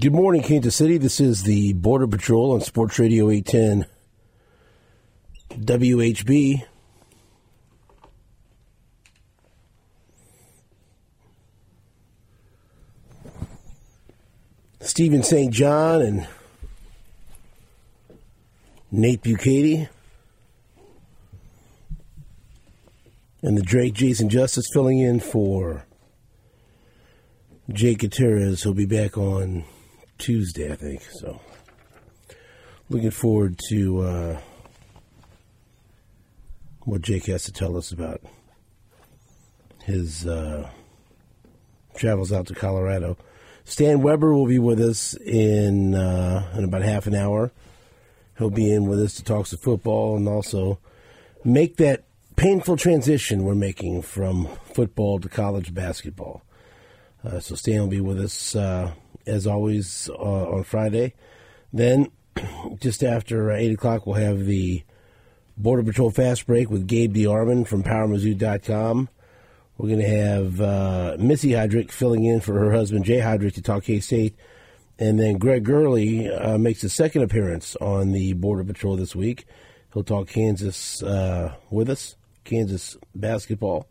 Good morning, Kansas City. This is the Border Patrol on Sports Radio 810 WHB. Steven St. John and Nate Bukaty. And the Drake Jason Justice filling in for Jake Gutierrez. He'll be back on Tuesday, I think. So, looking forward to uh, what Jake has to tell us about his uh, travels out to Colorado. Stan Weber will be with us in uh, in about half an hour. He'll be in with us to talk some football and also make that painful transition we're making from football to college basketball. Uh, so Stan will be with us uh, as always uh, on Friday. Then, just after eight o'clock, we'll have the Border Patrol Fast Break with Gabe DeArmond from PowerMizzou.com. We're going to have uh, Missy Hydrick filling in for her husband Jay Hydrick to talk K State. And then Greg Gurley uh, makes his second appearance on the Border Patrol this week. He'll talk Kansas uh, with us, Kansas basketball.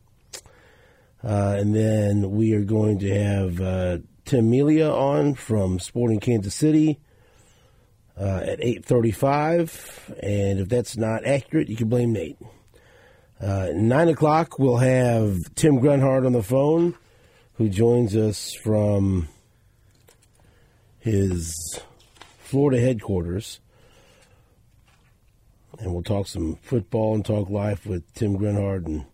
Uh, and then we are going to have uh, Tim Melia on from Sporting Kansas City uh, at 8.35. And if that's not accurate, you can blame Nate. Uh, 9 o'clock, we'll have Tim Grunhard on the phone, who joins us from his Florida headquarters. And we'll talk some football and talk life with Tim Grunhard and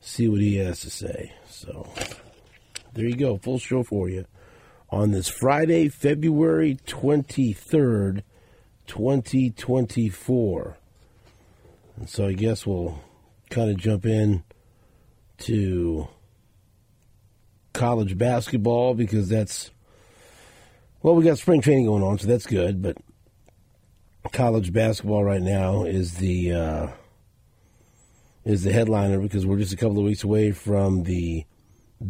see what he has to say. So there you go, full show for you on this Friday, February 23rd, 2024. And so I guess we'll kind of jump in to college basketball because that's well, we got spring training going on, so that's good. But college basketball right now is the uh, is the headliner because we're just a couple of weeks away from the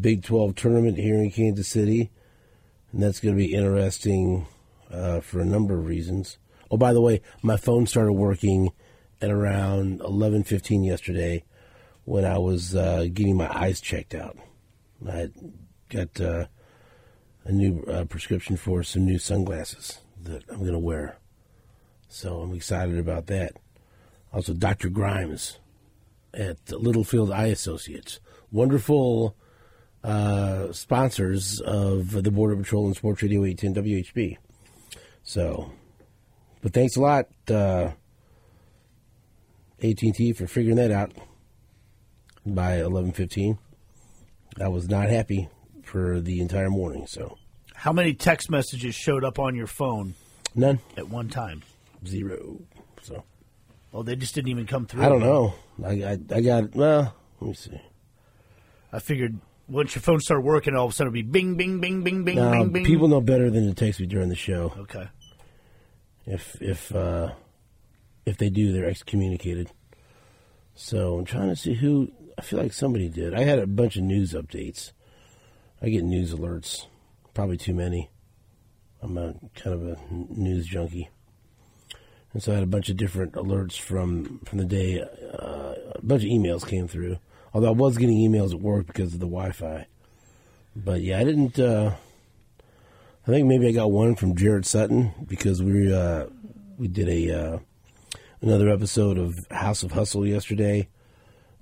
Big Twelve tournament here in Kansas City, and that's going to be interesting uh, for a number of reasons. Oh, by the way, my phone started working at around 11:15 yesterday when I was uh, getting my eyes checked out. I got uh, a new uh, prescription for some new sunglasses that I'm going to wear, so I'm excited about that. Also, Dr. Grimes at Littlefield Eye Associates, wonderful uh, sponsors of the Border Patrol and Sports Radio 810 WHB. So, but thanks a lot. Uh, AT&T for figuring that out by 11:15. I was not happy for the entire morning, so How many text messages showed up on your phone none, at one time? zero. So Oh, they just didn't even come through. I don't know. I I, I got well. Let me see. I figured once your phone started working, all of a sudden it'd be bing, bing, bing, bing, bing, Now, bing, bing. people know better than to text me during the show. Okay. If if uh, if they do, they're excommunicated. So I'm trying to see who. I feel like somebody did. I had a bunch of news updates. I get news alerts, probably too many. I'm a kind of a news junkie, and so I had a bunch of different alerts from from the day. Uh, a bunch of emails came through. Although I was getting emails at work because of the Wi-Fi, but yeah, I didn't. Uh, I think maybe I got one from Jared Sutton because we uh, we did a uh, another episode of House of Hustle yesterday,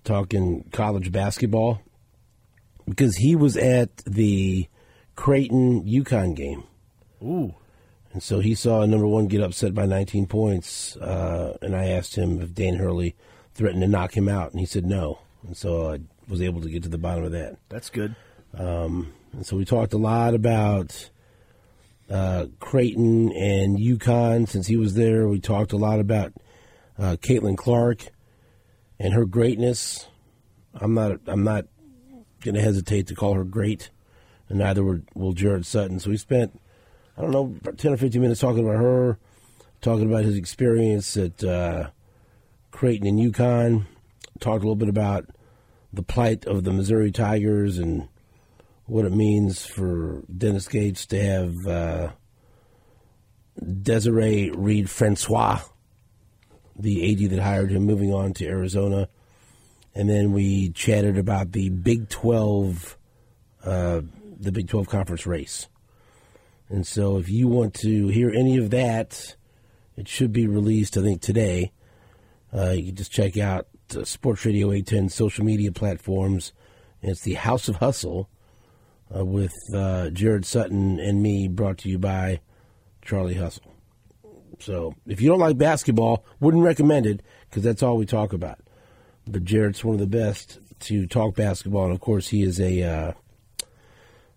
talking college basketball because he was at the Creighton UConn game. Ooh. And so he saw number one get upset by 19 points, uh, and I asked him if Dan Hurley threatened to knock him out, and he said no. And so I was able to get to the bottom of that. That's good. Um, and so we talked a lot about uh, Creighton and UConn since he was there. We talked a lot about uh, Caitlin Clark and her greatness. I'm not. I'm not going to hesitate to call her great, and neither will, will Jared Sutton. So we spent, I don't know, ten or fifteen minutes talking about her, talking about his experience at uh, Creighton and UConn. Talked a little bit about the plight of the Missouri Tigers and what it means for Dennis Gates to have uh, Desiree Reed Francois, the AD that hired him, moving on to Arizona. And then we chatted about the Big 12, uh, the Big 12 conference race. And so if you want to hear any of that, it should be released, I think, today. Uh, you can just check out uh, Sports Radio 810 social media platforms. It's the House of Hustle uh, with uh, Jared Sutton and me, brought to you by Charlie Hustle. So if you don't like basketball, wouldn't recommend it because that's all we talk about. But Jared's one of the best to talk basketball, and of course he is a uh,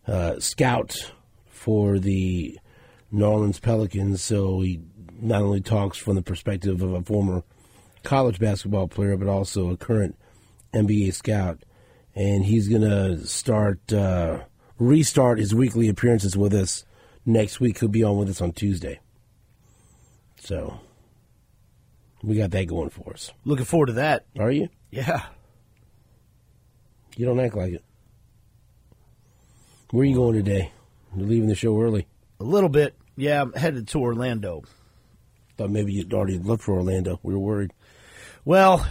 uh, scout for the New Orleans Pelicans. So he not only talks from the perspective of a former college basketball player, but also a current NBA scout. And he's going to start uh, restart his weekly appearances with us next week. He'll be on with us on Tuesday. So we got that going for us. Looking forward to that. Are you? Yeah. You don't act like it. Where are you going today? You're leaving the show early. A little bit. Yeah, I'm headed to Orlando. Thought maybe you'd already left for Orlando. We were worried. Well,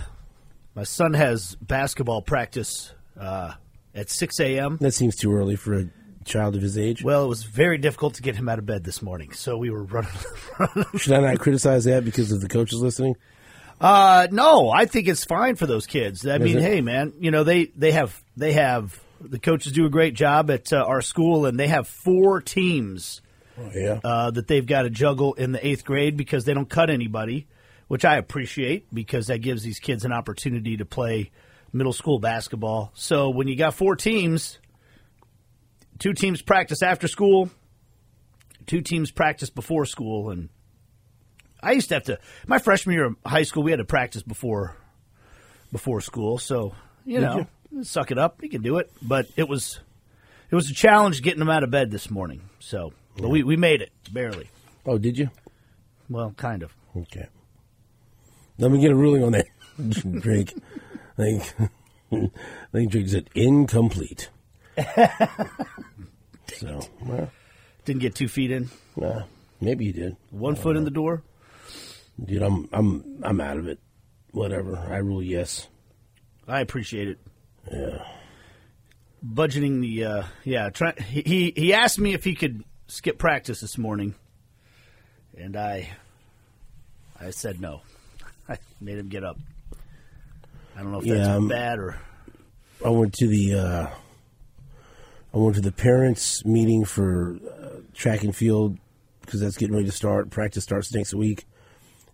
my son has basketball practice uh, at 6 a.m. That seems too early for a child of his age. Well, it was very difficult to get him out of bed this morning, so we were running. Should I not criticize that because of the coaches listening? Uh, no, I think it's fine for those kids. I mean, it? hey, man, you know they they have they have the coaches do a great job at uh, our school, and they have four teams Oh, yeah. uh, that they've got to juggle in the eighth grade because they don't cut anybody, which I appreciate because that gives these kids an opportunity to play middle school basketball. So when you got four teams, two teams practice after school, two teams practice before school, and I used to have to. My freshman year of high school, we had to practice before before school. So you know, suck it up. You can do it. But it was it was a challenge getting them out of bed this morning. So, but we we made it barely. oh, did you? Well, kind of. Okay. Let me get a ruling on that. Drake. I think, I think Drake said incomplete. so, well, Didn't get two feet in. nah, maybe you did. One foot in the door. Dude, I'm I'm I'm out of it. Whatever. I rule yes. I appreciate it. Yeah. Budgeting the uh, yeah. Try, he he- he asked me if he could skip practice this morning, and I I said no. I made him get up. I don't know if Yeah, that's um, bad or I went to the uh, I went to the parents meeting for uh, track and field because that's getting ready to start. Practice starts next week,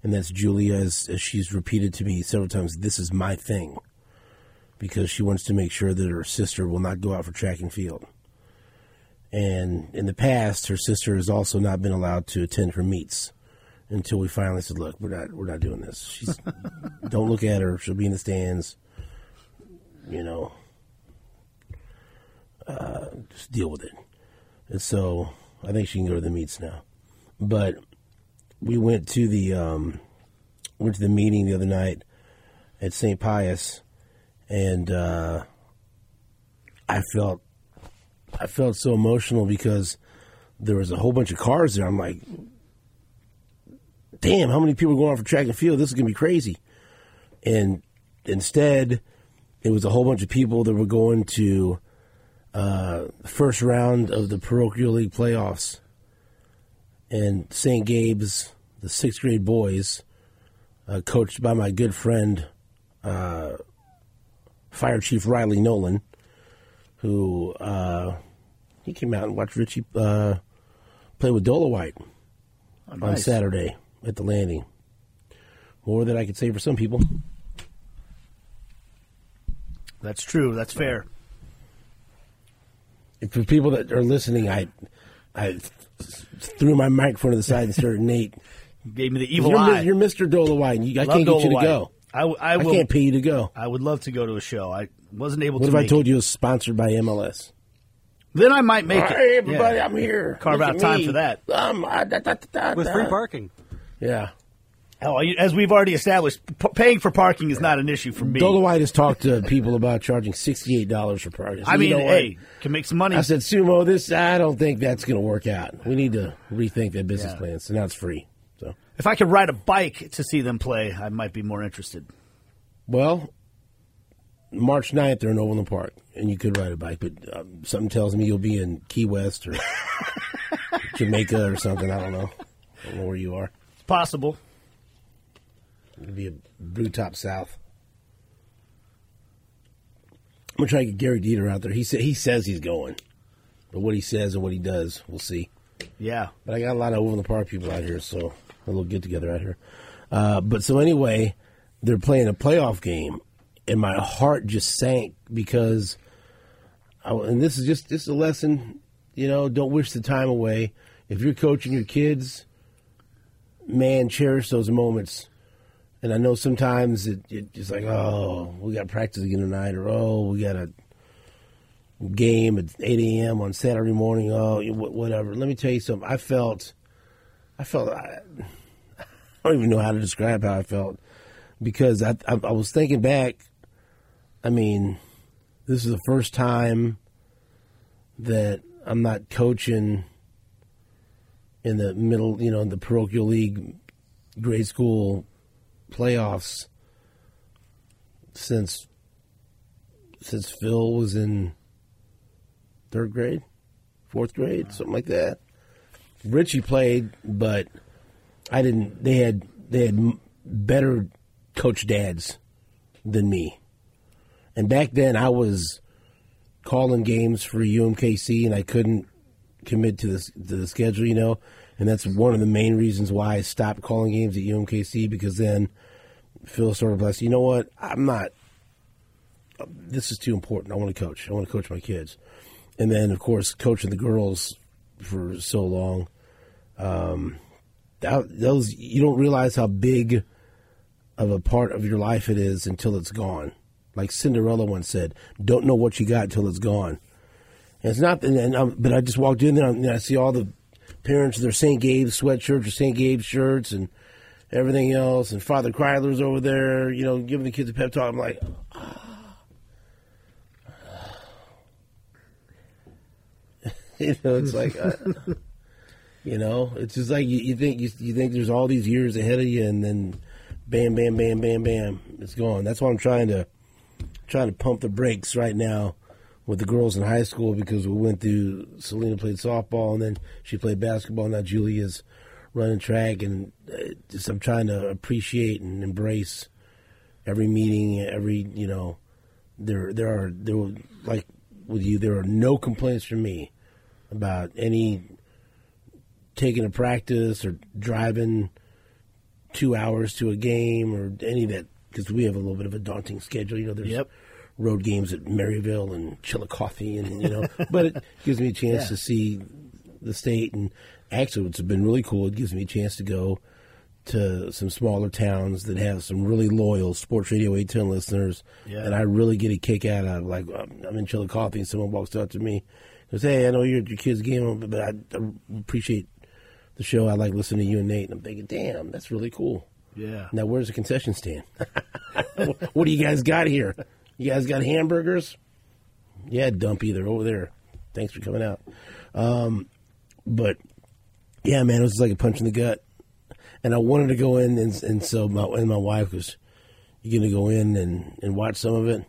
and that's Julia as, as she's repeated to me several times. This is my thing because she wants to make sure that her sister will not go out for track and field. And in the past, her sister has also not been allowed to attend her meets until we finally said, "Look, we're not we're not doing this. She's don't look at her. She'll be in the stands." you know, uh, just deal with it. And so I think she can go to the meets now. But we went to the um, went to the meeting the other night at St. Pius, and uh, I felt I felt so emotional because there was a whole bunch of cars there. I'm like, damn, how many people are going out for track and field? This is gonna be crazy. And instead, it was a whole bunch of people that were going to uh, the first round of the parochial league playoffs, and St. Gabe's, the sixth grade boys, uh, coached by my good friend, uh, Fire Chief Riley Nolan, who uh, he came out and watched Richie uh, play with Dolowite oh, on nice. Saturday at the landing. More than I could say for some people. That's true. That's fair. for people that are listening, I I threw my microphone to the side and started Nate. Gave me the evil You're, eye. You're Mr. Dolowine. You, I Love can't get you to Dolomite. go. I, w- I I will. can't pay you to go. I would love to go to a show. I wasn't able What to. What if I told it. you it was sponsored by MLS? Then I might make it. Hey, everybody, Yeah. I'm here. Carve Look out time me. for that. Um, da, da, da, da, with free parking. Yeah. Oh, as we've already established, p- paying for parking is not an issue for me. Dolo White has talked to people about charging sixty-eight dollars for parking. So I you mean, know what? hey, can make some money. I said, Sumo, this I don't think that's going to work out. We need to rethink that business Yeah. plan. So now it's free. So if I could ride a bike to see them play, I might be more interested. well, March 9th, they're in Overland Park, and you could ride a bike, but um, something tells me you'll be in Key West or Jamaica or something. I don't know. I don't know where you are. Possible. It'll be a blue top south. I'm gonna try to get Gary Dieter out there. He sa- he says he's going, but what he says and what he does, we'll see. Yeah. But I got a lot of over the park people out here, so a little get together out here. Uh, but so anyway, they're playing a playoff game, and my heart just sank because, I, and this is just this is a lesson, you know, don't wish the time away. If you're coaching your kids, man, cherish those moments. And I know sometimes it, it's like, oh, we got practice again tonight, or oh, we got a game at 8 a.m. on Saturday morning. Oh, whatever. Let me tell you something. I felt, I felt, I, I don't even know how to describe how I felt because I, I, I was thinking back. I mean, this is the first time that I'm not coaching in the middle, you know, in the parochial league grade school playoffs since since Phil was in third grade, fourth grade, something like that. Richie played, but I didn't. They had they had better coach dads than me, and back then I was calling games for UMKC, and I couldn't commit to this to the schedule, you know, and that's one of the main reasons why I stopped calling games at UMKC because then Phil sort of like, you know what, I'm not. This is too important. I want to coach. I want to coach my kids, and then of course coaching the girls for so long. Um, that, those you don't realize how big of a part of your life it is until it's gone. Like Cinderella once said, "Don't know what you got until it's gone." And it's not, and, and um, but I just walked in there and I see all the parents with their St. Gabe's sweatshirts or St. Gabe's shirts and everything else, and Father Kryler's over there, you know, giving the kids a pep talk. I'm like, you know, it's like, uh, you know, it's just like you, you think you, you think there's all these years ahead of you, and then bam, bam, bam, bam, bam, it's gone. That's why I'm trying to trying to pump the brakes right now with the girls in high school because we went through. Selena played softball, and then she played basketball. Now Julia's running track, and uh, just I'm trying to appreciate and embrace every meeting, every you know. There, there are there were, like with you. There are no complaints from me about any taking a practice or driving two hours to a game or any of that because we have a little bit of a daunting schedule. You know, there's Yep. Road games at Maryville and Chillicothe, and you know, but it gives me a chance Yeah. to see the state. And actually, what's been really cool, it gives me a chance to go to some smaller towns that have some really loyal Sports Radio 810 listeners, Yeah. and I really get a kick out of. Like, I'm in Chillicothe, and someone walks up to me, goes, "Hey, I know you're at your kid's game, but I, I appreciate the show. I like listening to you and Nate." And I'm thinking, "Damn, that's really cool." Yeah. Now, where's the concession stand? what do you guys got here? You guys got hamburgers? Yeah, Dumpy, they're over there. Thanks for coming out. Um, but yeah, man, it was like a punch in the gut. And I wanted to go in, and, and so my and my wife was, "You going to go in and, and watch some of it?"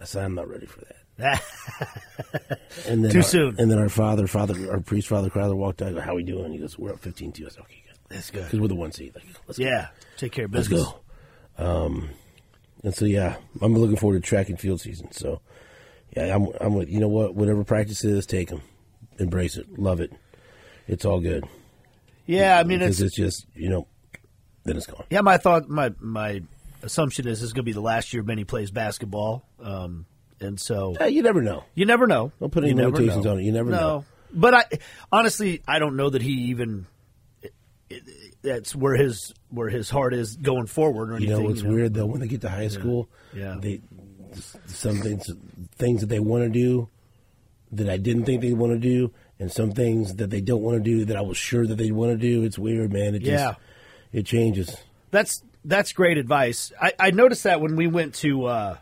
I said, "I'm not ready for that." And then Too our- soon. And then our father, father, our priest, Father Crowther, walked out. I go, "How we doing?" He goes, "We're up 15-2. I said, "Okay, good." That's good. Because we're the one seed. Like, let's go. Yeah. Take care of Let's go. Um, and so yeah, I'm looking forward to track and field season. So yeah, I'm I'm with you know what, whatever practice is, take them, embrace it, love it. It's all good Yeah, I mean, because it's it's just you know, then it's gone. Yeah, my thought, my my assumption is this is going to be the last year Benny plays basketball, um, and so Uh, you never know. you never know. Don't put any You limitations on it. You never no. know. But I honestly, I don't know that he even. That's where his where his heart is going forward or You anything. know what's weird though? When they get to high school, Yeah. they some things things that they want to do that I didn't think they'd want to do, and some things that they don't want to do that I was sure that they'd want to do. It's weird, man. It Yeah. just it changes. That's that's great advice. I, I noticed that when we went to uh,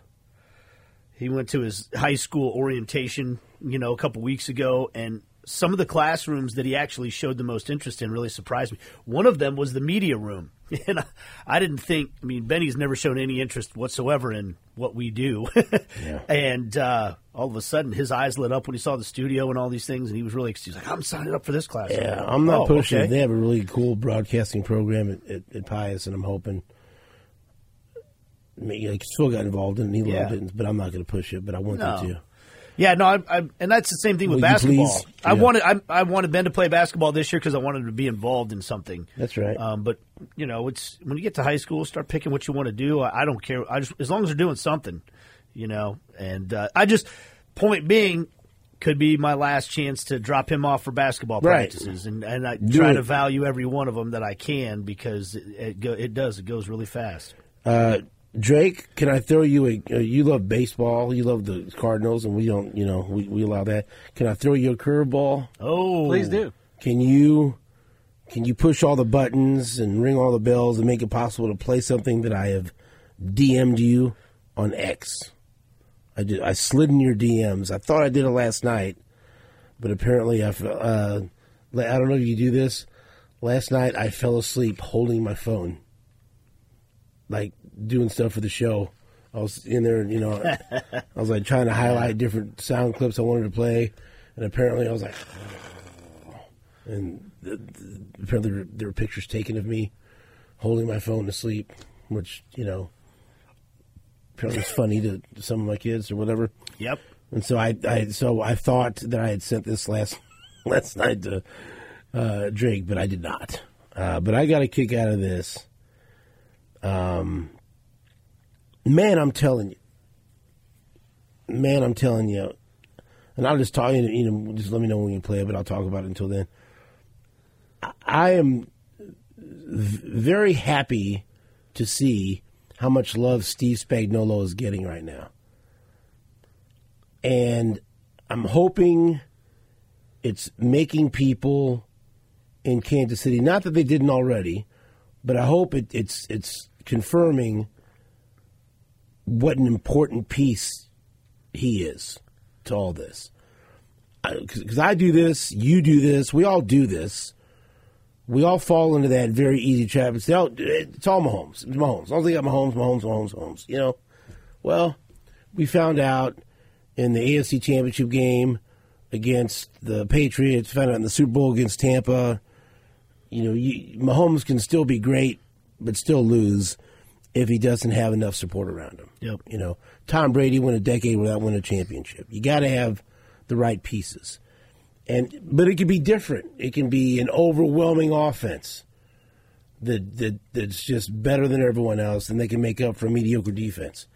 he went to his high school orientation, you know, a couple weeks ago, and some of the classrooms that he actually showed the most interest in really surprised me. One of them was the media room. And I, didn't think, I mean, Benny's never shown any interest whatsoever in what we do. Yeah. And uh, all of a sudden, his eyes lit up when he saw the studio and all these things, and he was really, he was like, I'm signing up for this class. Yeah, I'm not Oh, pushing. okay. They have a really cool broadcasting program at, at, at Pius, and I'm hoping. I mean, like, still got involved in it. and He loved it, but I'm not going to push it. But I want No. them to. Yeah, no, I, I, and that's the same thing with Will basketball. I Yeah. wanted, I, I wanted Ben to play basketball this year because I wanted him to be involved in something. That's right. Um, but you know, it's when you get to high school, start picking what you want to do. I, I don't care. I just as long as they're doing something, you know. And uh, I just point being could be my last chance to drop him off for basketball Right. practices, and and I Do try it. to value every one of them that I can because it it, go, it does it goes really fast. Uh, Drake, can I throw you a? Uh, you love baseball. You love the Cardinals, and we don't. You know, we, we allow that. Can I throw you a curveball? Oh, Please do. Can you? Can you push all the buttons and ring all the bells and make it possible to play something that I have DM'd you on X? I did. I slid in your DMs. I thought I did it last night, but apparently I. fe- Uh, I don't know if you do this. Last night I fell asleep holding my phone, like doing stuff for the show. I was in there, you know. I was like trying to highlight different sound clips I wanted to play, and apparently I was like, and the, the, apparently there were- there were pictures taken of me holding my phone to sleep, which you know apparently it's funny to some of my kids or whatever. Yep. And so I, I so I thought that I had sent this last last night to uh, Drake, but I did not. Uh, but I got a kick out of this. Um, man, I'm telling you, man, I'm telling you, and I'll just talk. You know, just let me know when you play it, but I'll talk about it until then. I- am very happy to see how much love Steve Spagnuolo is getting right now and I'm hoping it's making people in Kansas City not that they didn't already, but I hope it, it's it's confirming what an important piece he is to all this. Because I do this, you do this, we all do this. We all fall into that very easy trap. It's all, it's all Mahomes. It's Mahomes. As they got Mahomes, Mahomes, Mahomes, Mahomes. You know, well, we found out in the AFC Championship game against the Patriots, found out in the Super Bowl against Tampa. You know, you, Mahomes can still be great, but still lose if he doesn't have enough support around him. Yep. You know, Tom Brady won a decade without winning a championship. You got to have the right pieces, and but it can be different. It can be an overwhelming offense that, that that's just better than everyone else, and they can make up for a mediocre defense.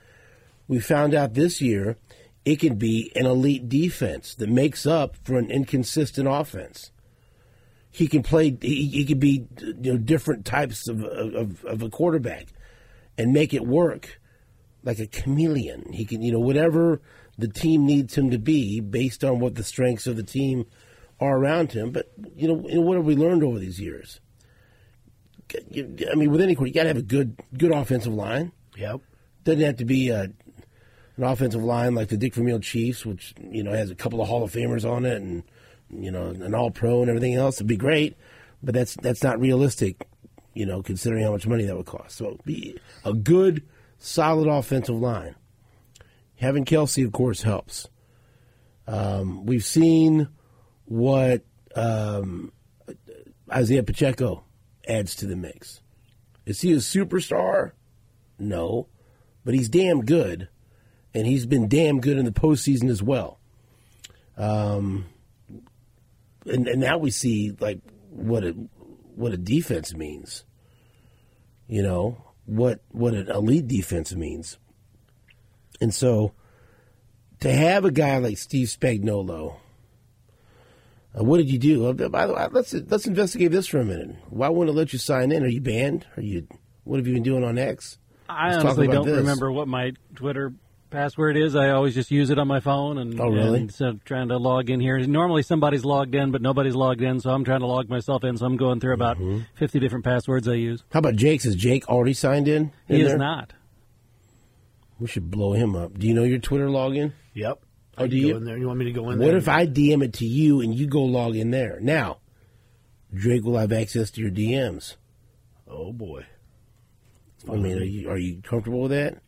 We found out this year it can be an elite defense that makes up for an inconsistent offense. He can play. He, he can be you know different types of, of of a quarterback and make it work like a chameleon. He can you know whatever the team needs him to be based on what the strengths of the team are around him. But you know, you know what have we learned over these years? I mean, with any quarterback, you got to have a good good offensive line. Yep. Doesn't have to be a, an offensive line like the Dick Vermeil Chiefs, which you know has a couple of Hall of Famers on it, and you know an All Pro and everything else. It'd be great, but that's that's not realistic. You know, considering how much money that would cost. So be a good, solid offensive line. Having Kelce, of course, helps. Um, we've seen what um, Isaiah Pacheco adds to the mix. Is he a superstar? No, but he's damn good, and he's been damn good in the postseason as well. Um, and, and now we see like what a what a defense means. You know what what an elite defense means, and so to have a guy like Steve Spagnuolo. Uh, what did you do? By the way, let's let's investigate this for a minute. Why wouldn't it let you sign in? Are you banned? Are you? What have you been doing on X? I Let's honestly don't this. remember what my Twitter password is. I always just use it on my phone, and Oh, really? and so trying to log in here. Normally somebody's logged in, but nobody's logged in, so I'm trying to log myself in. So I'm going through about Mm-hmm. 50 different passwords I use. How about Jake's? Is Jake already signed in? He is there? not. We should blow him up. Do you know your Twitter login? Yep. Oh, I do you? Go in there. You want me to go in What there? What if I DM it to you and you go log in there? Now, Drake will have access to your DMs. Oh boy. I mean, are you are you comfortable with that?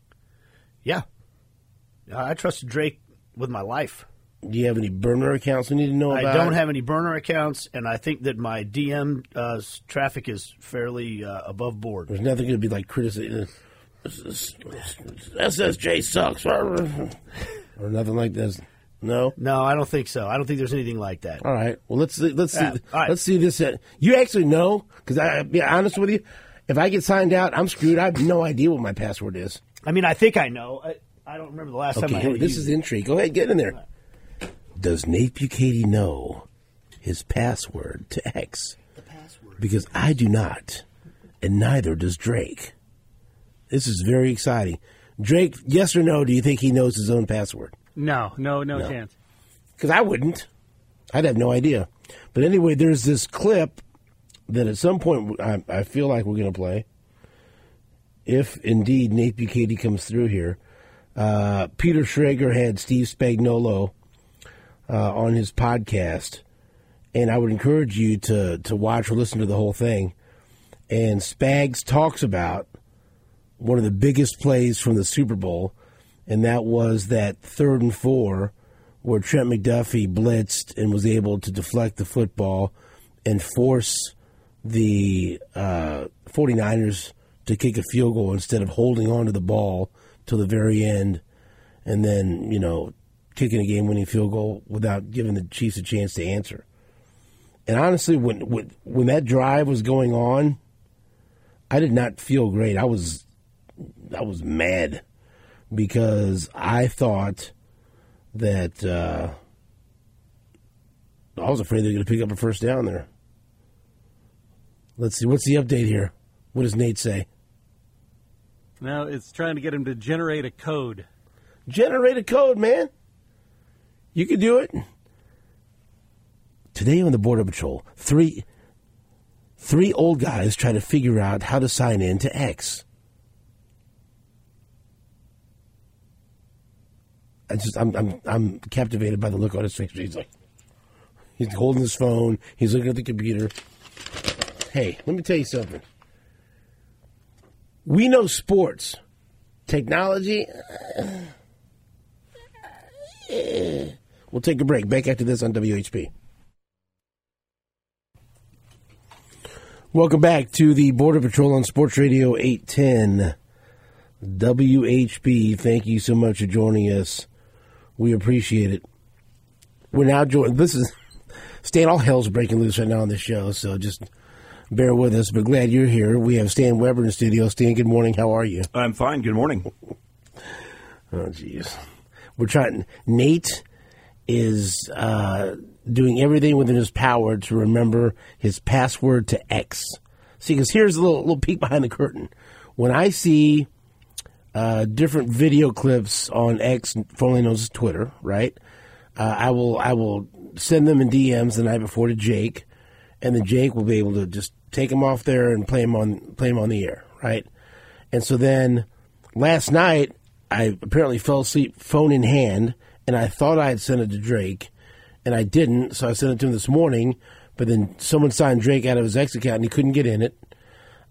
Yeah. I trust Drake with my life. Do you have any burner accounts we need to know about? I about? don't have any burner accounts, and I think that my DM uh, traffic is fairly uh, above board. There's nothing going to be like criticism. SSJ sucks, or nothing like this. No. No, I don't think so. I don't think there's anything like that. All right. Well, let's see, let's see. Yeah, all right. Let's see this. uh, You actually know because I be honest with you. If I get signed out, I'm screwed. I have no idea what my password is. I mean, I think I know. I, I don't remember the last time I Okay, had this is it. intrigue. Go ahead, get in there. Does Nate Bukaty know his password to X? the password. Because I do not, and neither does Drake. This is very exciting. Drake, yes or no? Do you think he knows his own password? No, no, no, No. chance. Because I wouldn't. I'd have no idea. But anyway, there's this clip that at some point I, I feel like we're going to play. If indeed Nate Bukaty comes through here, uh, Peter Schrager had Steve Spagnuolo uh, on his podcast, and I would encourage you to to watch or listen to the whole thing. And Spags talks about one of the biggest plays from the Super Bowl, and that was that third and four where Trent McDuffie blitzed and was able to deflect the football and force the uh, 49ers to kick a field goal instead of holding on to the ball till the very end and then, you know, kicking a game winning field goal without giving the Chiefs a chance to answer. And honestly, when, when when that drive was going on, I did not feel great. I was I was mad because I thought that uh, I was afraid they were going to pick up a first down there. Let's see. What's the update here? What does Nate say? No, it's trying to get him to generate a code. Generate a code, man. You can do it. Today on the Border Patrol, three three old guys try to figure out how to sign in to X. I just I'm I'm I'm captivated by the look on his face. He's like he's holding his phone, he's looking at the computer. Hey, let me tell you something. We know sports. Technology We'll take a break. Back after this on WHB. Welcome back to the Border Patrol on Sports Radio 810 WHB. Thank you so much for joining us. We appreciate it. We're now joined. This is Stan. All hell's breaking loose right now on the show, so just bear with us. But glad you're here. We have Stan Weber in the studio. Stan, good morning. How are you? I'm fine. Good morning. Oh, jeez. We're trying. Nate is uh, doing everything within his power to remember his password to X. See, because here's a little little peek behind the curtain. When I see uh, different video clips on X, formerly known as Twitter, right? Uh, I will I will send them in DMs the night before to Jake, and then Jake will be able to just take him off there and play him on play them on the air, right? And so then last night I apparently fell asleep, phone in hand, and I thought I had sent it to Drake, and I didn't. So I sent it to him this morning, but then someone signed Drake out of his ex account, and he couldn't get in it.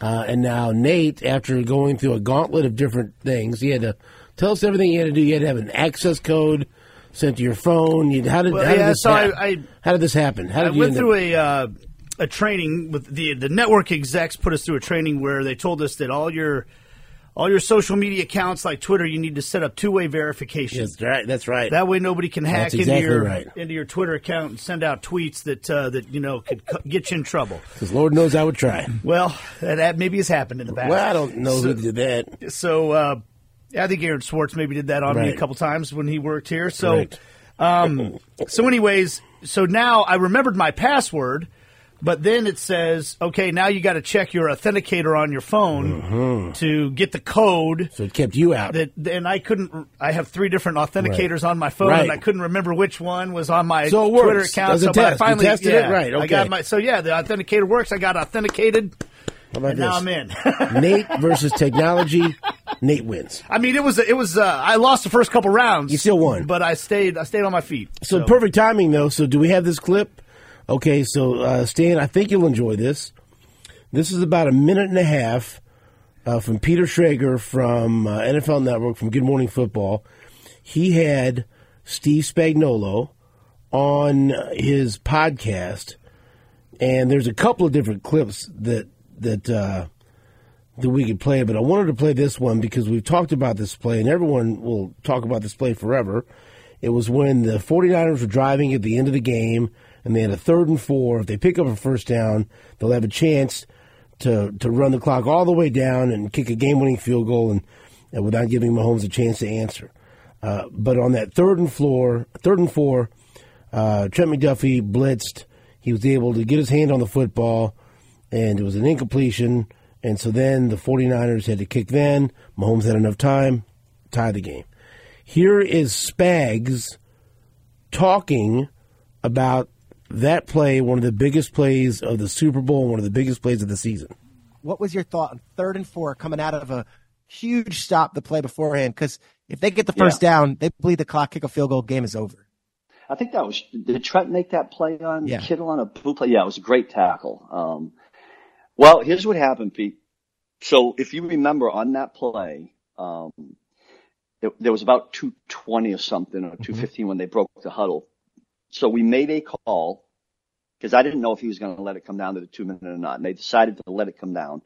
Uh, and now Nate, after going through a gauntlet of different things, he had to tell us everything he had to do. You had to have an access code sent to your phone. You, how did, Well, how did yeah, so I- happen? I- how did this happen? How I did you went through up- a uh, a training with the the network execs put us through a training where they told us that all your all your social media accounts like Twitter, you need to set up two way verification. That's right. That's right. That way, nobody can hack That's into your right. into your Twitter account and send out tweets that uh, that you know could get you in trouble. Because Lord knows I would try. Well, that, maybe has happened in the past. Well, I don't know So- who did that. So uh, I think Aaron Swartz maybe did that on me a couple times when he worked here. So, um, so anyways, so now I remembered my password, But then it says, okay, now you got to check your authenticator on your phone Mm-hmm. to get the code. So it kept you out. That and I couldn't. I have three different authenticators on my phone, Right. and I couldn't remember which one was on my So it. Twitter account. So I test. You finally tested it? yeah, Right, I got okay. my. So yeah, the authenticator works. I got authenticated, How about and now? I'm in. Nate versus technology. Nate wins. I mean, it was it was. Uh, I lost the first couple rounds. You still won. but I stayed. I stayed on my feet. So, perfect timing, though. So do we have this clip? Okay, so uh, Stan, I think you'll enjoy this. This is about a minute and a half uh, from Peter Schrager from uh, NFL Network from Good Morning Football. He had Steve Spagnuolo on his podcast, and there's a couple of different clips that that uh, that we could play, but I wanted to play this one because we've talked about this play, and everyone will talk about this play forever. It was when the 49ers were driving at the end of the game, and they had a third and four. If they pick up a first down, they'll have a chance to to run the clock all the way down and kick a game-winning field goal, and, and without giving Mahomes a chance to answer. Uh, but on that third and floor, third and four, uh, Trent McDuffie blitzed. He was able to get his hand on the football, and it was an incompletion. And so then the 49ers had to kick then. Mahomes had enough time, tie the game. Here is Spags talking about that play, one of the biggest plays of the Super Bowl, one of the biggest plays of the season. What was your thought on third and four coming out of a huge stop the play beforehand? Because if they get the first down, they bleed the clock, kick a field goal, game is over. I think that was did Trent make that play on Yeah. Kittle on a boot play? Yeah, it was a great tackle. Um, well, here's what happened, Pete. So if you remember on that play, um, it, there was about 220 or something or 215 when they broke the huddle. So we made a call because I didn't know if he was going to let it come down to the two minute or not. And they decided to let it come down.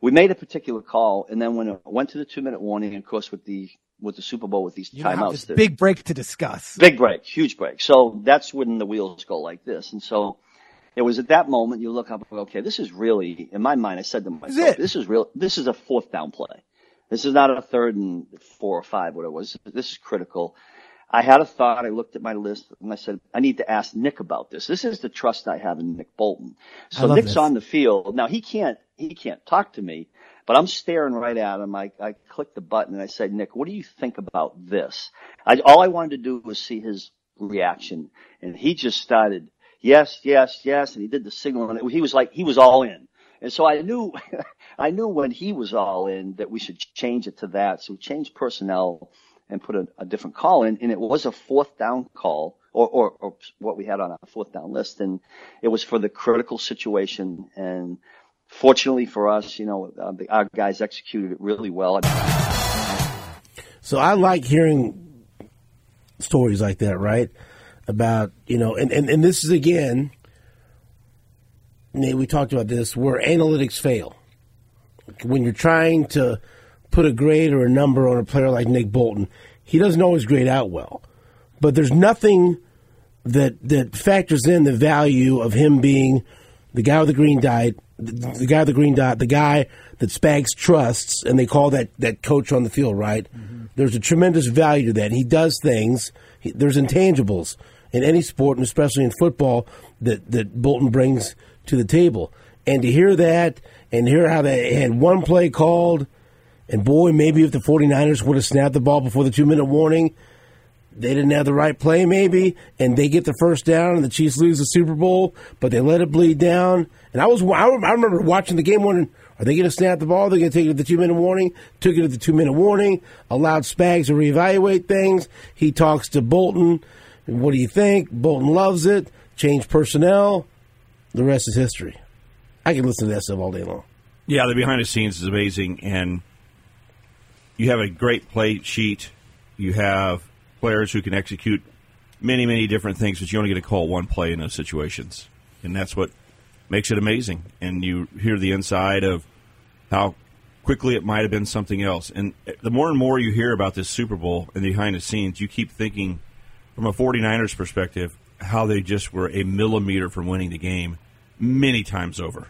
We made a particular call, and then when it went to the two minute warning, of course, with the with the Super Bowl with these You timeouts, this big break to discuss. Big break, huge break. So that's when the wheels go like this. And so it was at that moment you look up, and go, okay, this is really, in my mind, I said to myself, it. this is real, this is a fourth down play. This is not a third and four or five, what it was. This is critical. I had a thought. I looked at my list and I said, I need to ask Nick about this. This is the trust I have in Nick Bolton. So Nick's this. on the field. Now he can't, he can't talk to me, but I'm staring right at him. I, I clicked the button and I said, Nick, what do you think about this? I, all I wanted to do was see his reaction and he just started, yes, yes, yes. And he did the signal and it, he was like, he was all in. And so I knew, I knew when he was all in that we should change it to that. So we changed personnel and put a, a different call in, and it was a fourth down call, or, or, or what we had on our fourth down list, and it was for the critical situation. And fortunately for us, you know, uh, the, our guys executed it really well. So I like hearing stories like that, right? About, you know, and, and, and this is again, Nate, we talked about this, where analytics fail. When you're trying to put a grade or a number on a player like Nick Bolton, he doesn't always grade out well. But there's nothing that that factors in the value of him being the guy with the green dot, the, the guy with the green dot, the guy that Spags trusts, and they call that that coach on the field, right? Mm-hmm. There's a tremendous value to that. He does things. He, there's intangibles in any sport, and especially in football, that that Bolton brings to the table. And to hear that, and hear how they had one play called, and boy, maybe if the 49ers would have snapped the ball before the two minute warning, they didn't have the right play, maybe, and they get the first down, and the Chiefs lose the Super Bowl, but they let it bleed down. And I was, I remember watching the game, wondering, are they going to snap the ball? Are they going to take it at the two minute warning? Took it at the two minute warning. Allowed Spags to reevaluate things. He talks to Bolton. What do you think? Bolton loves it. Change personnel. The rest is history. I can listen to that stuff all day long. Yeah, the behind the scenes is amazing, and you have a great play sheet. You have players who can execute many, many different things, but you only get to call one play in those situations, and that's what makes it amazing. And you hear the inside of how quickly it might have been something else. And the more and more you hear about this Super Bowl and the behind the scenes, you keep thinking, from a 49ers perspective, how they just were a millimeter from winning the game many times over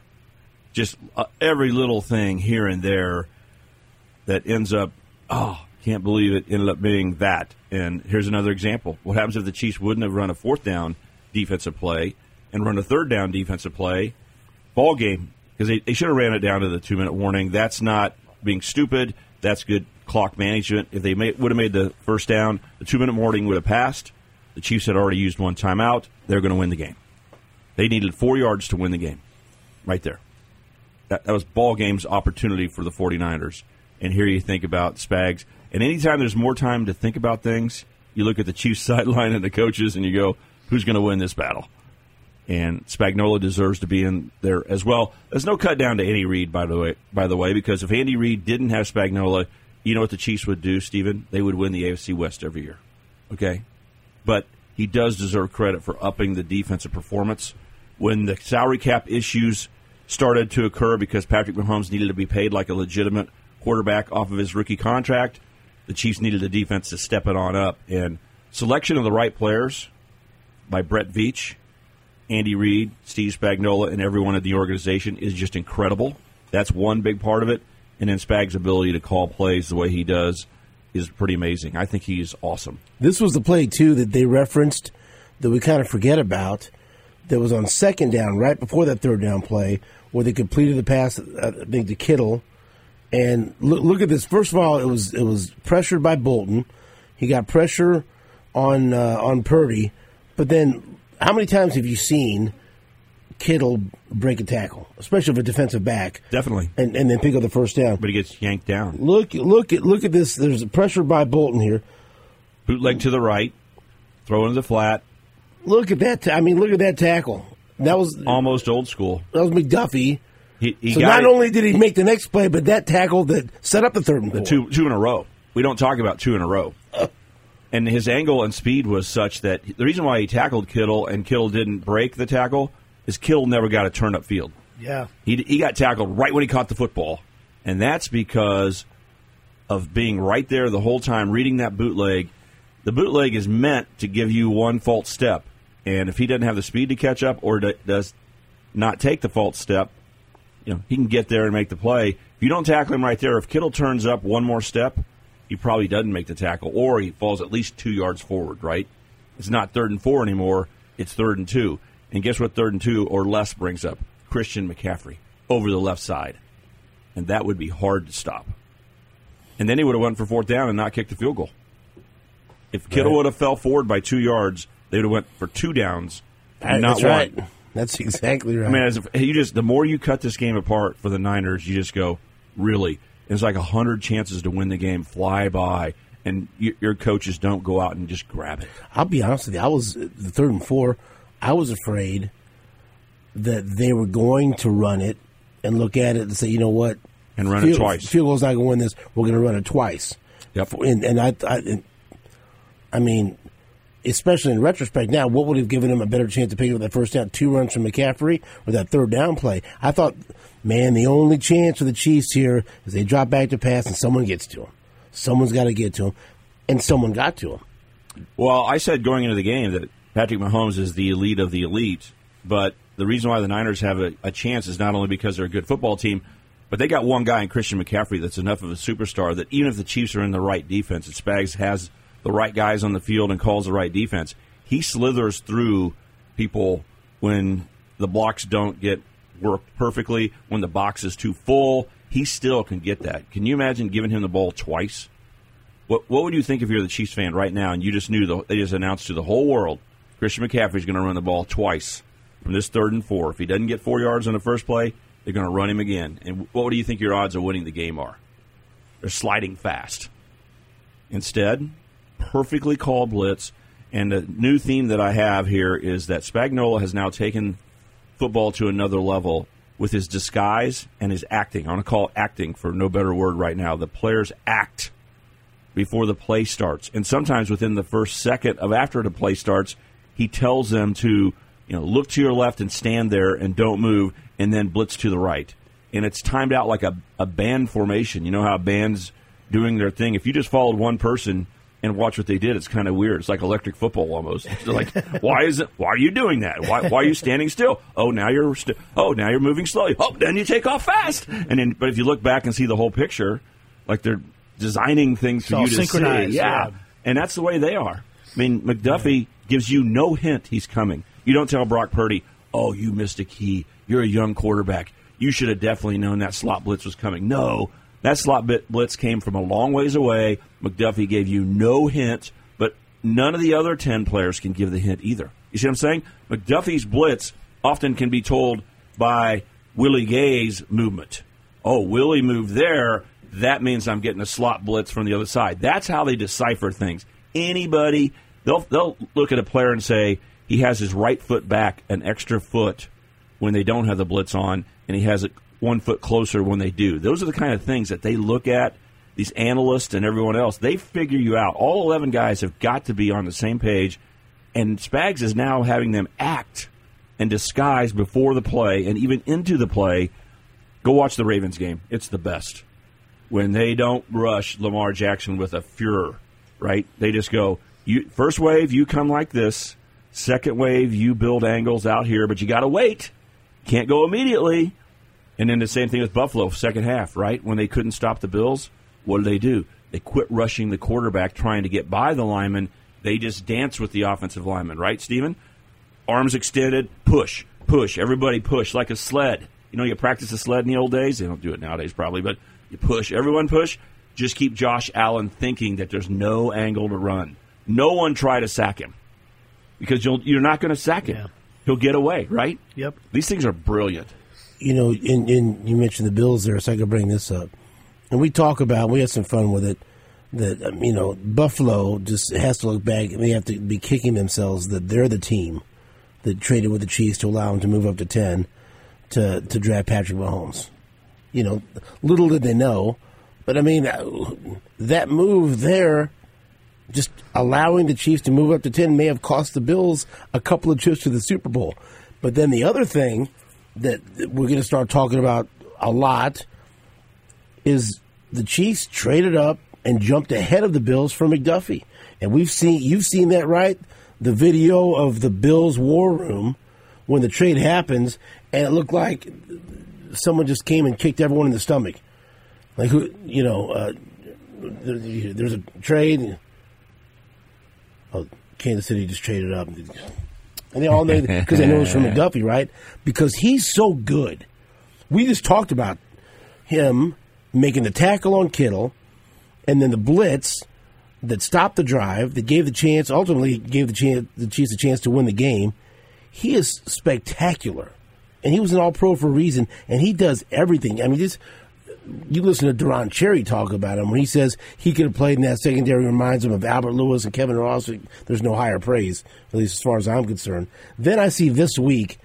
just uh, every little thing here and there that ends up, oh, can't believe it ended up being that. And here's another example. What happens if the Chiefs wouldn't have run a fourth down defensive play and run a third down defensive play ball game because they, they should have ran it down to the two minute warning. That's not being stupid. That's good clock management. If they would have made the first down, the two minute warning would have passed. The Chiefs had already used one timeout. They're going to win the game. They needed four yards to win the game, right there. That, that was ball game's opportunity for the 49ers. And here you think about Spags. And anytime there's more time to think about things, you look at the Chiefs sideline and the coaches and you go, who's going to win this battle? And Spagnuolo deserves to be in there as well. There's no cut down to Andy Reid, by the way, by the way, because if Andy Reid didn't have Spagnuolo, you know what the Chiefs would do, Stephen? They would win the AFC West every year. Okay? But he does deserve credit for upping the defensive performance. When the salary cap issues started to occur because Patrick Mahomes needed to be paid like a legitimate quarterback off of his rookie contract, the Chiefs needed the defense to step it on up. And selection of the right players by Brett Veach, Andy Reid, Steve Spagnuolo, and everyone at the organization is just incredible. That's one big part of it. And then Spag's ability to call plays the way he does is pretty amazing. I think he's awesome. This was the play too that they referenced that we kind of forget about. That was on second down, right before that third down play, where they completed the pass. Uh, I think to Kittle, and look, look at this. First of all, it was it was pressured by Bolton. He got pressure on uh, on Purdy, but then how many times have you seen Kittle break a tackle, especially for a defensive back? Definitely. and, and then pick up the first down. But he gets yanked down. Look, look at look at this. There's a pressure by Bolton here. Bootleg to the right, throw into the flat, Look at that. I mean, look at that tackle. That was almost old school. that was McDuffie. He, he So not it- only did he make the next play, but that tackle that set up the third and the two two in a row. We don't talk about two in a row. Uh. And his angle and speed was such that the reason why he tackled Kittle and Kittle didn't break the tackle is Kittle never got a turn up field. Yeah. He, he got tackled right when he caught the football. And that's because of being right there the whole time, reading that bootleg. The bootleg is meant to give you one false step. And if he doesn't have the speed to catch up or does not take the false step, you know, he can get there and make the play. If you don't tackle him right there, if Kittle turns up one more step, he probably doesn't make the tackle, or he falls at least two yards forward, right? It's not third and four anymore, it's third and two. And guess what third and two or less brings up? Christian McCaffrey over the left side. And that would be hard to stop. And then he would have went for fourth down and not kicked the field goal. If Kittle Right. would have fell forward by two yards, they would have went for two downs, and not That's one. right. That's exactly right. I mean, as you just the more you cut this game apart for the Niners, you just go really. It's like a hundred chances to win the game fly by, and y- your coaches don't go out and just grab it. I'll be honest with you. I was the third and four. I was afraid that they were going to run it and look at it and say, you know what, And run it twice. Field goal's not going to win this. We're going to run it twice. Yep. And, and I, I, and, I mean, especially in retrospect now, what would have given him a better chance to pick up that first down? Two runs from McCaffrey or that third down play? I thought, man, the only chance for the Chiefs here is they drop back to pass and someone gets to him. Someone's got to get to him, and someone got to him. Well, I said going into the game that Patrick Mahomes is the elite of the elite, but the reason why the Niners have a, a chance is not only because they're a good football team, but they got one guy in Christian McCaffrey that's enough of a superstar that even if the Chiefs are in the right defense, Spags has the right guys on the field and calls the right defense, he slithers through people when the blocks don't get worked perfectly, when the box is too full. He still can get that. Can you imagine giving him the ball twice? What what would you think if you're the Chiefs fan right now and you just knew the, they just announced to the whole world Christian McCaffrey's going to run the ball twice from this third and four. If he doesn't get four yards on the first play, they're going to run him again. And what do you think your odds of winning the game are? They're sliding fast. Instead, perfectly called blitz. And the new theme that I have here is that Spagnuolo has now taken football to another level with his disguise and his acting. I want to call acting for no better word right now. The players act before the play starts. And sometimes within the first second of after the play starts, he tells them to, you know, look to your left and stand there and don't move and then blitz to the right. And it's timed out like a, a band formation. You know how bands doing their thing. If you just followed one person and watch what they did, it's kind of weird. It's like electric football almost. It's like, why is it? Why are you doing that? Why, why are you standing still? Oh, now you're st- oh now you're moving slowly. Oh, then you take off fast. And then, but if you look back and see the whole picture, like they're designing things for you to see. Yeah. yeah. and that's the way they are. I mean, McDuffie gives you no hint he's coming. You don't tell Brock Purdy, Oh, you missed a key. You're a young quarterback. You should have definitely known that slot blitz was coming. No, that slot blitz came from a long ways away. McDuffie gave you no hint, but none of the other 10 players can give the hint either. You see what I'm saying? McDuffie's blitz often can be told by Willie Gay's movement. Oh, Willie moved there. That means I'm getting a slot blitz from the other side. That's how they decipher things. Anybody, they'll, they'll look at a player and say, he has his right foot back an extra foot when they don't have the blitz on, and he has it one foot closer when they do. Those are the kind of things that they look at. These analysts and everyone else, they figure you out. All 11 guys have got to be on the same page, and Spags is now having them act and disguise before the play and even into the play. Go watch the Ravens game. It's the best. When they don't rush Lamar Jackson with a furor, right? They just go, you, first wave, you come like this. Second wave, you build angles out here, but you got to wait. Can't go immediately. And then the same thing with Buffalo, second half, right? When they couldn't stop the Bills, what did they do? They quit rushing the quarterback trying to get by the lineman. They just dance with the offensive lineman, right, Steven? Arms extended, push, push. Everybody push like a sled. You know, you practice a sled in the old days. They don't do it nowadays, probably, but you push. Everyone push. Just keep Josh Allen thinking that there's no angle to run. No one try to sack him because you'll, you're not going to sack him. Yeah. He'll get away, right? Yep. These things are brilliant. You know, and, you mentioned the Bills there, so I could bring this up. And we talk about, we had some fun with it, that, um, you know, Buffalo just has to look back and they have to be kicking themselves that they're the team that traded with the Chiefs to allow them to move up to 10 to, to draft Patrick Mahomes. You know, little did they know, but I mean, that move there, just allowing the Chiefs to move up to 10 may have cost the Bills a couple of trips to the Super Bowl. But then the other thing that we're going to start talking about a lot is the Chiefs traded up and jumped ahead of the Bills for McDuffie. And we've seen you've seen that right? The video of the Bills war room when the trade happens and it looked like someone just came and kicked everyone in the stomach. Like who, you know, uh, there's a trade. Oh, Kansas City just traded up, and they all know because they know it's from McDuffie, right? Because he's so good. We just talked about him making the tackle on Kittle, and then the blitz that stopped the drive, that gave the chance, ultimately gave the chance, the Chiefs a chance to win the game. He is spectacular, and he was an All Pro for a reason. And he does everything. I mean, just you listen to Deron Cherry talk about him when he says he could have played in that secondary reminds him of Albert Lewis and Kevin Ross. There's no higher praise, at least as far as I'm concerned. Then I see this week,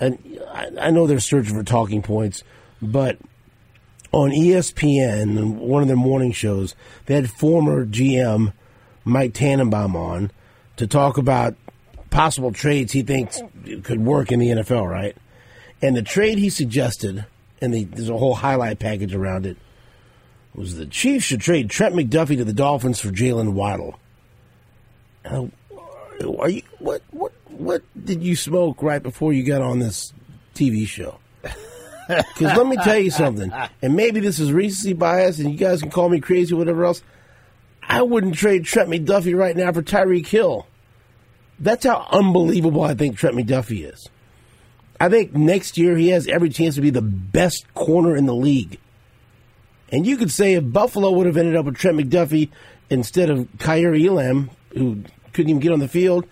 and I, I know they're searching for talking points, but on ESPN, one of their morning shows, they had former GM Mike Tannenbaum on to talk about possible trades he thinks could work in the NFL, right? And the trade he suggested, and the, there's a whole highlight package around it, was the Chiefs should trade Trent McDuffie to the Dolphins for Jalen Waddle. Are you what what what did you smoke right before you got on this TV show? Because let me tell you something, and maybe this is recency bias, and you guys can call me crazy, or whatever else. I wouldn't trade Trent McDuffie right now for Tyreek Hill. That's how unbelievable I think Trent McDuffie is. I think next year he has every chance to be the best corner in the league. And you could say if Buffalo would have ended up with Trent McDuffie instead of Kaiir Elam, who couldn't even get on the field,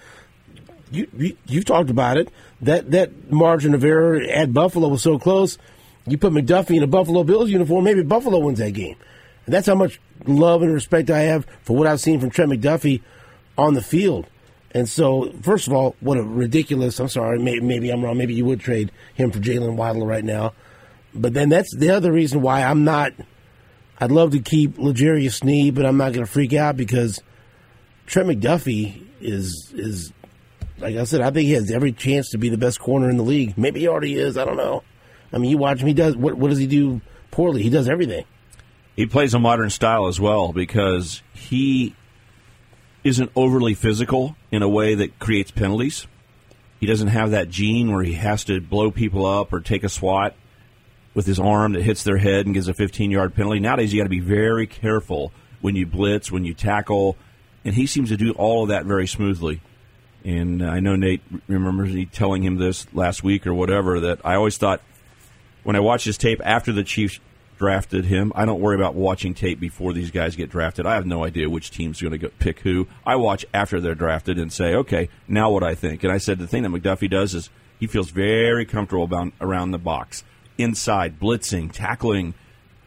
you, you you've talked about it. That that margin of error at Buffalo was so close. You put McDuffie in a Buffalo Bills uniform, maybe Buffalo wins that game. And that's how much love and respect I have for what I've seen from Trent McDuffie on the field. And so, first of all, what a ridiculous. I'm sorry, maybe, maybe I'm wrong. Maybe you would trade him for Jalen Waddle right now. But then that's the other reason why I'm not. I'd love to keep Legarius Sneed, but I'm not going to freak out because Trent McDuffie is is like I said. I think he has every chance to be the best corner in the league. Maybe he already is. I don't know. I mean, you watch him. He does what? What does he do poorly? He does everything. He plays a modern style as well because he isn't overly physical in a way that creates penalties. He doesn't have that gene where he has to blow people up or take a swat with his arm that hits their head and gives a 15 yard penalty. Nowadays, you got to be very careful when you blitz, when you tackle, and he seems to do all of that very smoothly. And uh, I know Nate remembers me telling him this last week or whatever that I always thought when I watched his tape after the Chiefs drafted him, I don't worry about watching tape before these guys get drafted. I have no idea which team's going to pick who. I watch after they're drafted and say, okay, now what I think. And I said the thing that McDuffie does is he feels very comfortable about, around the box, inside, blitzing, tackling.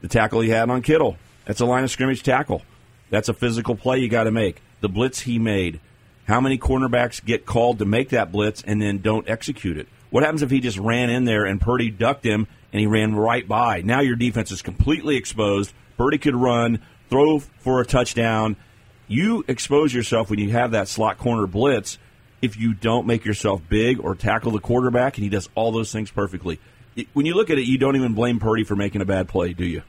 The tackle he had on Kittle. That's a line of scrimmage tackle. That's a physical play you got to make. The blitz he made. How many cornerbacks get called to make that blitz and then don't execute it? What happens if he just ran in there and Purdy ducked him and he ran right by? Now your defense is completely exposed. Purdy could run, throw for a touchdown. You expose yourself when you have that slot corner blitz if you don't make yourself big or tackle the quarterback, and he does all those things perfectly. When you look at it, you don't even blame Purdy for making a bad play, do you?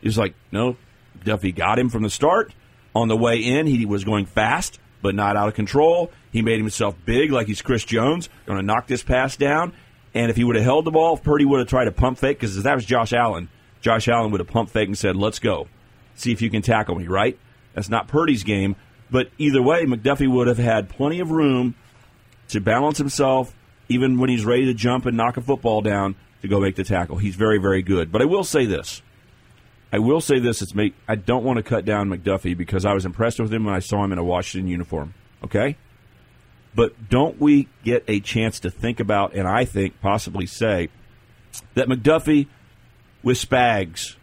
He's like, no, Duffy got him from the start. On the way in, he was going fast, but not out of control. He made himself big, like he's Chris Jones, going to knock this pass down. And if he would have held the ball, Purdy would have tried to pump fake, because that was Josh Allen, Josh Allen would have pump fake and said, let's go. See if you can tackle me, right? That's not Purdy's game. But either way, McDuffie would have had plenty of room to balance himself, even when he's ready to jump and knock a football down, to go make the tackle. He's very, very good. But I will say this. I will say this. It's make, I don't want to cut down McDuffie because I was impressed with him when I saw him in a Washington uniform. Okay? But don't we get a chance to think about, and I think possibly say, that McDuffie with Spags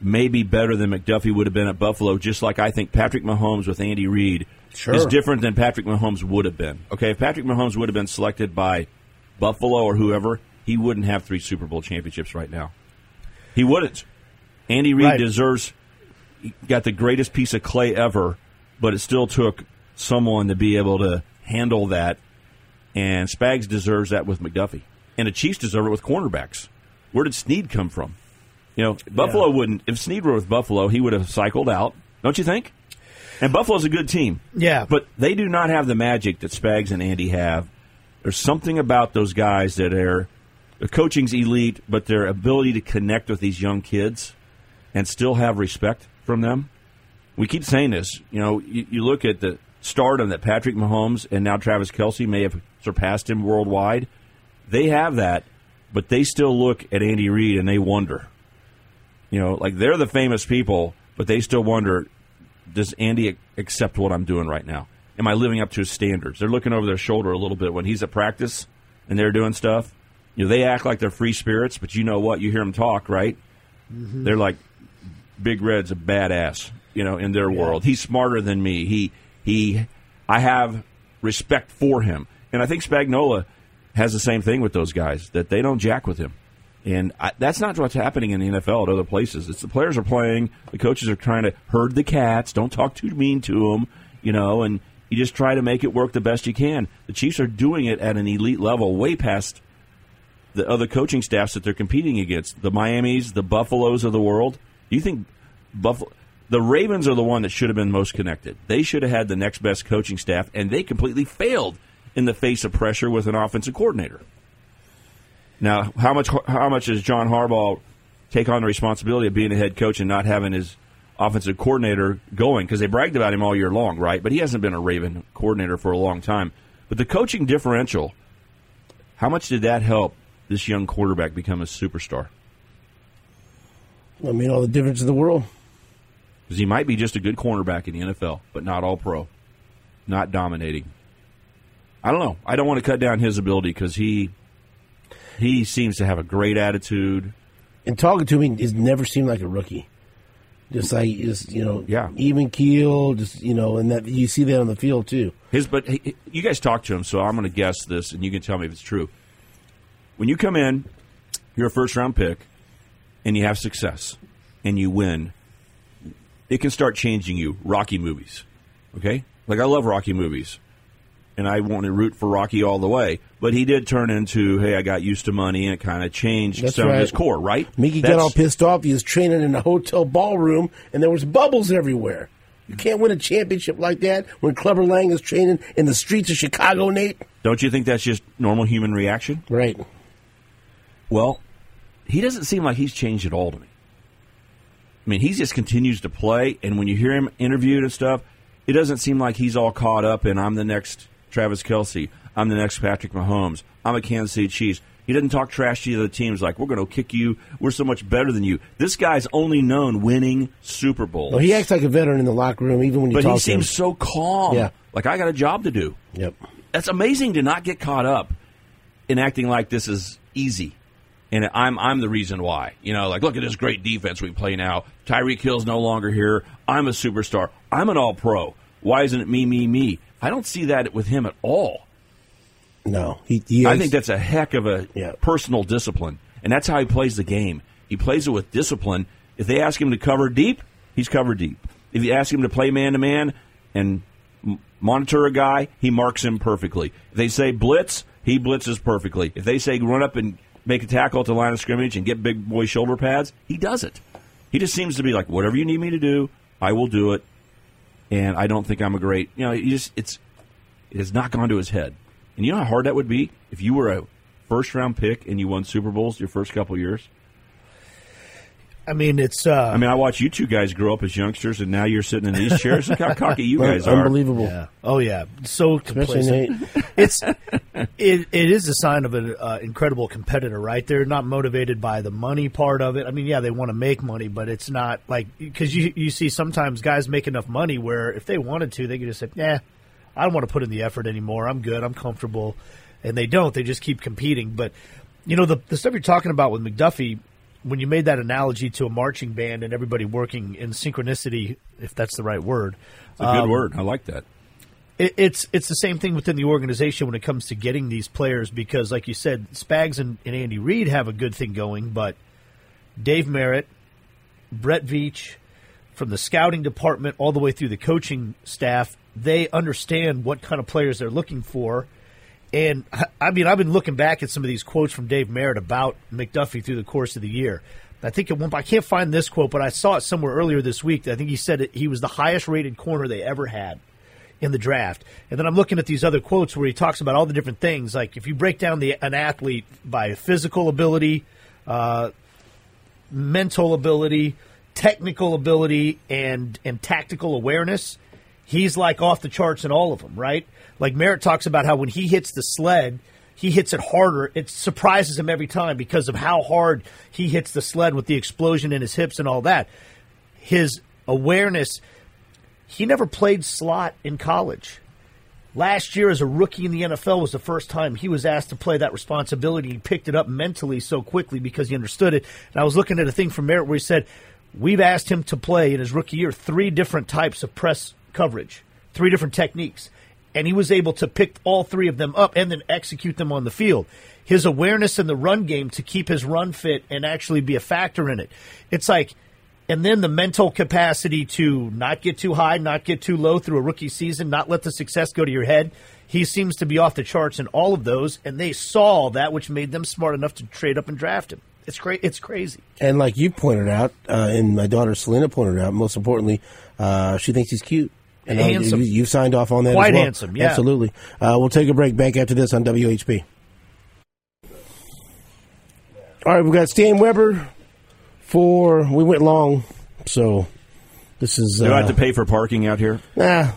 may be better than McDuffie would have been at Buffalo, just like I think Patrick Mahomes with Andy Reid Sure. is different than Patrick Mahomes would have been. Okay, if Patrick Mahomes would have been selected by Buffalo or whoever, he wouldn't have three Super Bowl championships right now. He wouldn't. Andy Reid Right. deserves got the greatest piece of clay ever, but it still took someone to be able to handle that. And Spags deserves that with McDuffie. And the Chiefs deserve it with cornerbacks. Where did Sneed come from? You know, Buffalo wouldn't. If Sneed were with Buffalo, he would have cycled out. Don't you think? And Buffalo's a good team. Yeah. But they do not have the magic that Spags and Andy have. There's something about those guys that are the coaching's elite, but their ability to connect with these young kids and still have respect from them. We keep saying this. You know, you, you look at the stardom that Patrick Mahomes and now Travis Kelce may have surpassed him worldwide. They have that, but they still look at Andy Reid and they wonder. You know, like they're the famous people, but they still wonder does Andy accept what I'm doing right now? Am I living up to his standards? They're looking over their shoulder a little bit when he's at practice and they're doing stuff. You know, they act like they're free spirits, but you know what? You hear them talk, right? Mm-hmm. They're like, Big Red's a badass, you know, in their world. He's smarter than me. He he I have respect for him. And I think Spagnuolo has the same thing with those guys that they don't jack with him. And I, that's not what's happening in the NFL at other places. It's the players are playing, the coaches are trying to herd the cats, don't talk too mean to them, you know, and you just try to make it work the best you can. The Chiefs are doing it at an elite level, way past the other coaching staffs that they're competing against. The Miamis, the Buffaloes of the world. Do you think Buffalo? The Ravens are the one that should have been most connected. They should have had the next best coaching staff, and they completely failed in the face of pressure with an offensive coordinator. Now, how much how much does John Harbaugh take on the responsibility of being a head coach and not having his offensive coordinator going? Because they bragged about him all year long, right? But he hasn't been a Raven coordinator for a long time. But the coaching differential, how much did that help this young quarterback become a superstar? I mean, all the difference in the world. Because he might be just a good cornerback in the NFL, but not all pro, not dominating. I don't know. I don't want to cut down his ability because he he seems to have a great attitude. And talking to me, he's never seemed like a rookie. Just like just you know, Yeah. even keel. Just you know, and that you see that on the field too. His, but he, you guys talk to him, so I'm going to guess this, and you can tell me if it's true. When you come in, you're a first round pick, and you have success, and you win. It can start changing you. Rocky movies, okay? Like I love Rocky movies, and I want to root for Rocky all the way. But he did turn into, hey, I got used to money, and it kind of changed That's some of his core, right? Mickey got all pissed off. He was training in a hotel ballroom, and there was bubbles everywhere. You can't win a championship like that when Clubber Lang is training in the streets of Chicago, Nate. Don't you think that's just normal human reaction? Right. Well, he doesn't seem like he's changed at all to me. I mean, he just continues to play, and when you hear him interviewed and stuff, it doesn't seem like he's all caught up and I'm the next Travis Kelce. I'm the next Patrick Mahomes. I'm a Kansas City Chiefs. He doesn't talk trash to the other teams like we're going to kick you. We're so much better than you. This guy's only known winning Super Bowls. Well, he acts like a veteran in the locker room, even when you but he seems so calm. Yeah. like I got a job to do. Yep. That's amazing to not get caught up in acting like this is easy. And I'm I'm the reason why. You know, like look at this great defense we play now. Tyreek Hill's no longer here. I'm a superstar. I'm an all pro. Why isn't it me, me, me? I don't see that with him at all. No, he. he I think that's a heck of a Yeah. personal discipline, and that's how he plays the game. He plays it with discipline. If they ask him to cover deep, he's covered deep. If you ask him to play man to man and monitor a guy, he marks him perfectly. If they say blitz, he blitzes perfectly. If they say run up and make a tackle at the line of scrimmage and get big boy shoulder pads, he does it. He just seems to be like, whatever you need me to do, I will do it. And I don't think I'm a great, you know, he just it's it has not gone to his head. And you know how hard that would be if you were a first round pick and you won Super Bowls your first couple years. I mean, it's. Uh, I mean, I watch you two guys grow up as youngsters, and now you're sitting in these chairs. Look how cocky you guys are. unbelievable. Yeah. Oh yeah. So complacent. Nate. it's it, it is a sign of an uh, incredible competitor, right? They're not motivated by the money part of it. I mean, yeah, they want to make money, but it's not like because you you see sometimes guys make enough money where if they wanted to, they could just say, "Yeah, I don't want to put in the effort anymore. I'm good. I'm comfortable," and they don't. They just keep competing. But you know the the stuff you're talking about with McDuffie. When you made that analogy to a marching band and everybody working in synchronicity, if that's the right word, It's a good um, word. I like that. it, it's it's the same thing within the organization when it comes to getting these players because, like you said, Spags and, and Andy Reid have a good thing going, but Dave Merritt, Brett Veach, from the scouting department all the way through the coaching staff, they understand what kind of players they're looking for. And I mean, I've been looking back at some of these quotes from Dave Merritt about McDuffie through the course of the year. I think at one, I can't find this quote, but I saw it somewhere earlier this week. I think he said it, he was the highest rated corner they ever had in the draft. And then I'm looking at these other quotes where he talks about all the different things. Like if you break down the an athlete by physical ability, uh, mental ability, technical ability, and and tactical awareness, he's like off the charts in all of them, right? Like Merritt talks about how when he hits the sled, he hits it harder. It surprises him every time because of how hard he hits the sled with the explosion in his hips and all that. His awareness, he never played slot in college. Last year, as a rookie in the NFL, was the first time he was asked to play that responsibility. He picked it up mentally so quickly because he understood it. And I was looking at a thing from Merritt where he said, We've asked him to play in his rookie year three different types of press coverage, three different techniques. And he was able to pick all three of them up and then execute them on the field. His awareness in the run game to keep his run fit and actually be a factor in it. It's like, and then the mental capacity to not get too high, not get too low through a rookie season, not let the success go to your head. He seems to be off the charts in all of those, and they saw that, which made them smart enough to trade up and draft him. It's cra- It's crazy. And like you pointed out, uh, and my daughter Selena pointed out, most importantly, uh, she thinks he's cute. And uh, Handsome. You, you signed off on that Quite as well. handsome, yeah. Absolutely. Uh, we'll take a break back after this on WHB. All right, we've got Stan Weber for, we went long, so this is. Do uh, I have to pay for parking out here? Nah,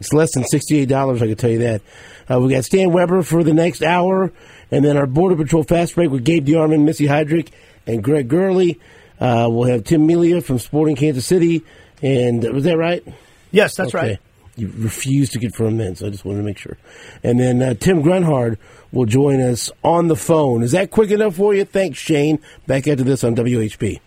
it's less than sixty-eight dollars. I can tell you that. Uh, we got Stan Weber for the next hour, and then our Border Patrol fast break with Gabe DeArmond, Missy Heydrich, and Greg Gurley. Uh, we'll have Tim Melia from Sporting Kansas City, and uh, was that right? Yes, that's Okay. right. You refused to confirm then, so I just wanted to make sure. And then uh, Tim Grunhard will join us on the phone. Is that quick enough for you? Thanks, Shane. Back after this on WHB.